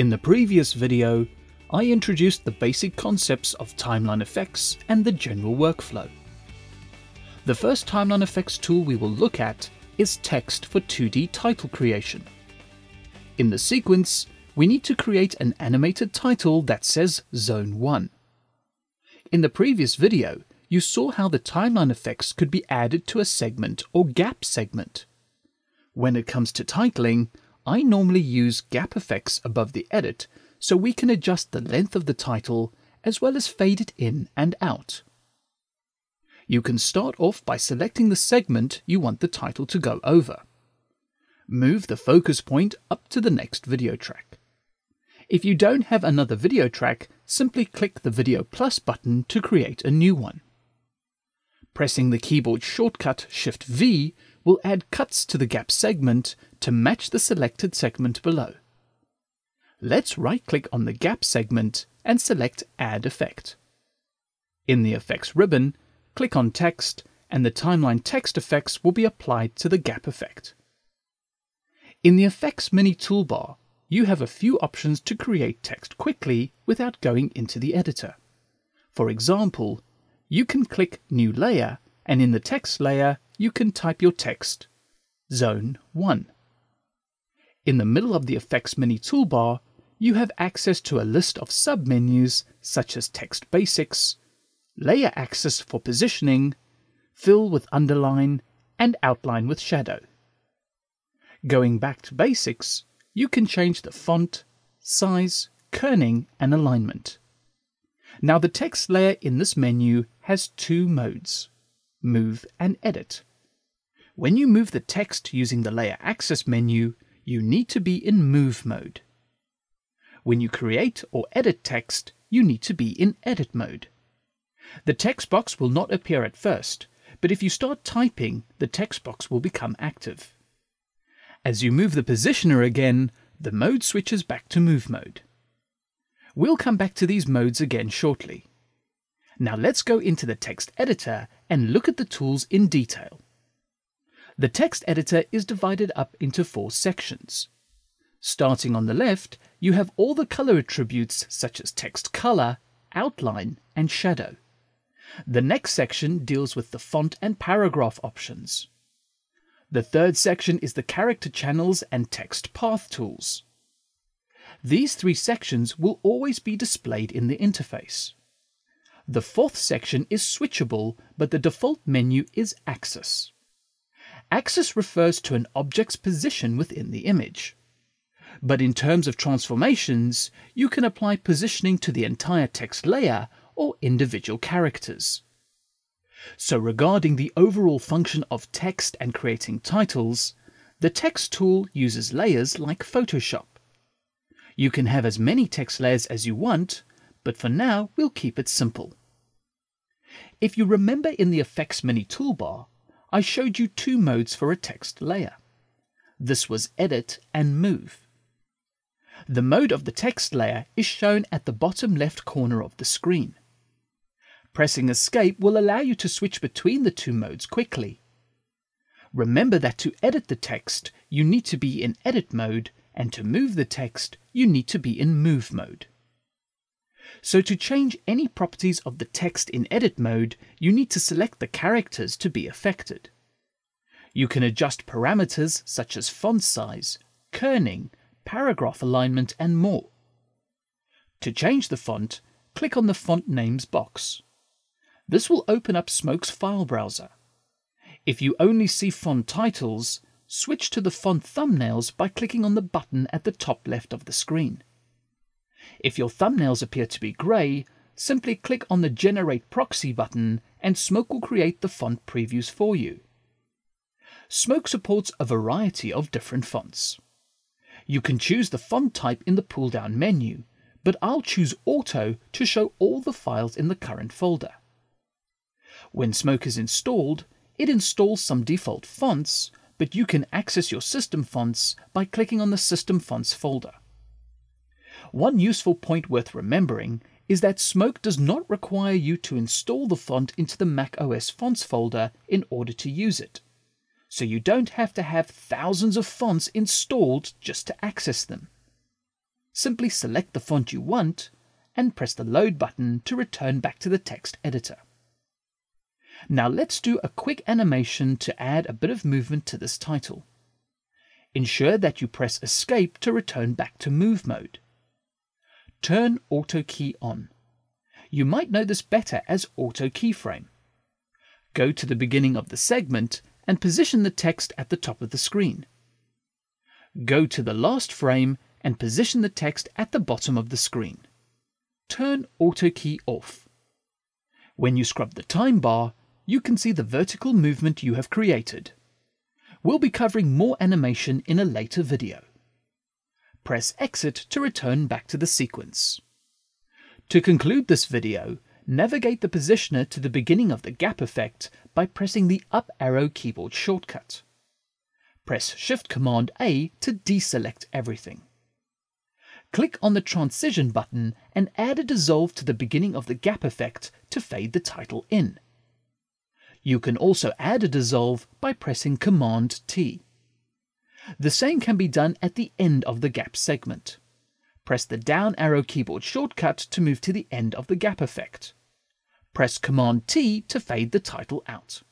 In the previous video, I introduced the basic concepts of timeline effects and the general workflow. The first timeline effects tool we will look at is text for 2D title creation. In the sequence, we need to create an animated title that says Zone 1. In the previous video, you saw how the timeline effects could be added to a segment or gap segment. When it comes to titling, I normally use gap effects above the edit so we can adjust the length of the title as well as fade it in and out. You can start off by selecting the segment you want the title to go over. Move the focus point up to the next video track. If you don't have another video track, simply click the Video Plus button to create a new one. Pressing the keyboard shortcut Shift V will add cuts to the gap segment to match the selected segment below. Let's right-click on the gap segment and select Add Effect. In the Effects ribbon, click on Text and the timeline text effects will be applied to the gap effect. In the Effects Mini toolbar, you have a few options to create text quickly without going into the editor. For example, you can click New Layer and in the text layer you can type your text Zone 1. In the middle of the Effects Mini toolbar, you have access to a list of submenus such as Text Basics, Layer Axis for positioning, Fill with underline, and Outline with shadow. Going back to basics, you can change the font, size, kerning, and alignment. Now the text layer in this menu has two modes, Move and Edit. When you move the text using the Layer Axis menu, you need to be in Move mode. When you create or edit text, you need to be in Edit mode. The text box will not appear at first, but if you start typing, the text box will become active. As you move the positioner again, the mode switches back to Move mode. We'll come back to these modes again shortly. Now let's go into the text editor and look at the tools in detail. The text editor is divided up into four sections. Starting on the left, you have all the color attributes such as text color, outline, and shadow. The next section deals with the font and paragraph options. The third section is the character channels and text path tools. These three sections will always be displayed in the interface. The fourth section is switchable, but the default menu is Axis. Axis refers to an object's position within the image. But in terms of transformations, you can apply positioning to the entire text layer or individual characters. So regarding the overall function of text and creating titles, the text tool uses layers like Photoshop. You can have as many text layers as you want, but for now we'll keep it simple. If you remember in the Effects Mini toolbar, I showed you two modes for a text layer. This was Edit and Move. The mode of the text layer is shown at the bottom left corner of the screen. Pressing Escape will allow you to switch between the two modes quickly. Remember that to edit the text, you need to be in Edit mode, and to move the text, you need to be in Move mode. So to change any properties of the text in Edit mode, you need to select the characters to be affected. You can adjust parameters such as font size, kerning, paragraph alignment, and more. To change the font, click on the Font Names box. This will open up Smoke's file browser. If you only see font titles, switch to the font thumbnails by clicking on the button at the top left of the screen. If your thumbnails appear to be grey, simply click on the Generate Proxy button and Smoke will create the font previews for you. Smoke supports a variety of different fonts. You can choose the font type in the pull-down menu, but I'll choose Auto to show all the files in the current folder. When Smoke is installed, it installs some default fonts, but you can access your system fonts by clicking on the System Fonts folder. One useful point worth remembering is that Smoke does not require you to install the font into the Mac OS Fonts folder in order to use it so you don't have to have thousands of fonts installed just to access them. Simply select the font you want and press the load button to return back to the text editor. Now let's do a quick animation to add a bit of movement to this title. Ensure that you press escape to return back to move mode. Turn auto key on. You might know this better as auto keyframe. Go to the beginning of the segment and position the text at the top of the screen. Go to the last frame and position the text at the bottom of the screen. Turn Auto Key off. When you scrub the time bar, you can see the vertical movement you have created. We'll be covering more animation in a later video. Press Exit to return back to the sequence. To conclude this video, navigate the positioner to the beginning of the gap effect by pressing the up arrow keyboard shortcut. Press Shift Command A to deselect everything. Click on the Transition button and add a dissolve to the beginning of the gap effect to fade the title in. You can also add a dissolve by pressing Command T. The same can be done at the end of the gap segment. Press the down arrow keyboard shortcut to move to the end of the gap effect. Press Command T to fade the title out.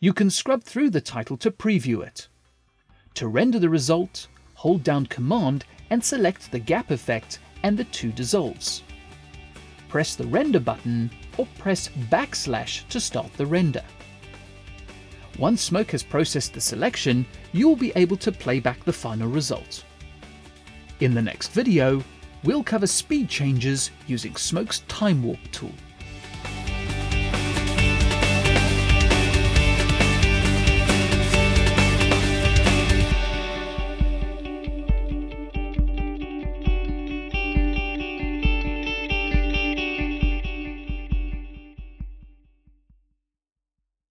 You can scrub through the title to preview it. To render the result, hold down Command and select the gap effect and the two dissolves. Press the render button or press backslash to start the render. Once Smoke has processed the selection, you will be able to play back the final result. In the next video, we'll cover speed changes using Smoke's Time Warp tool.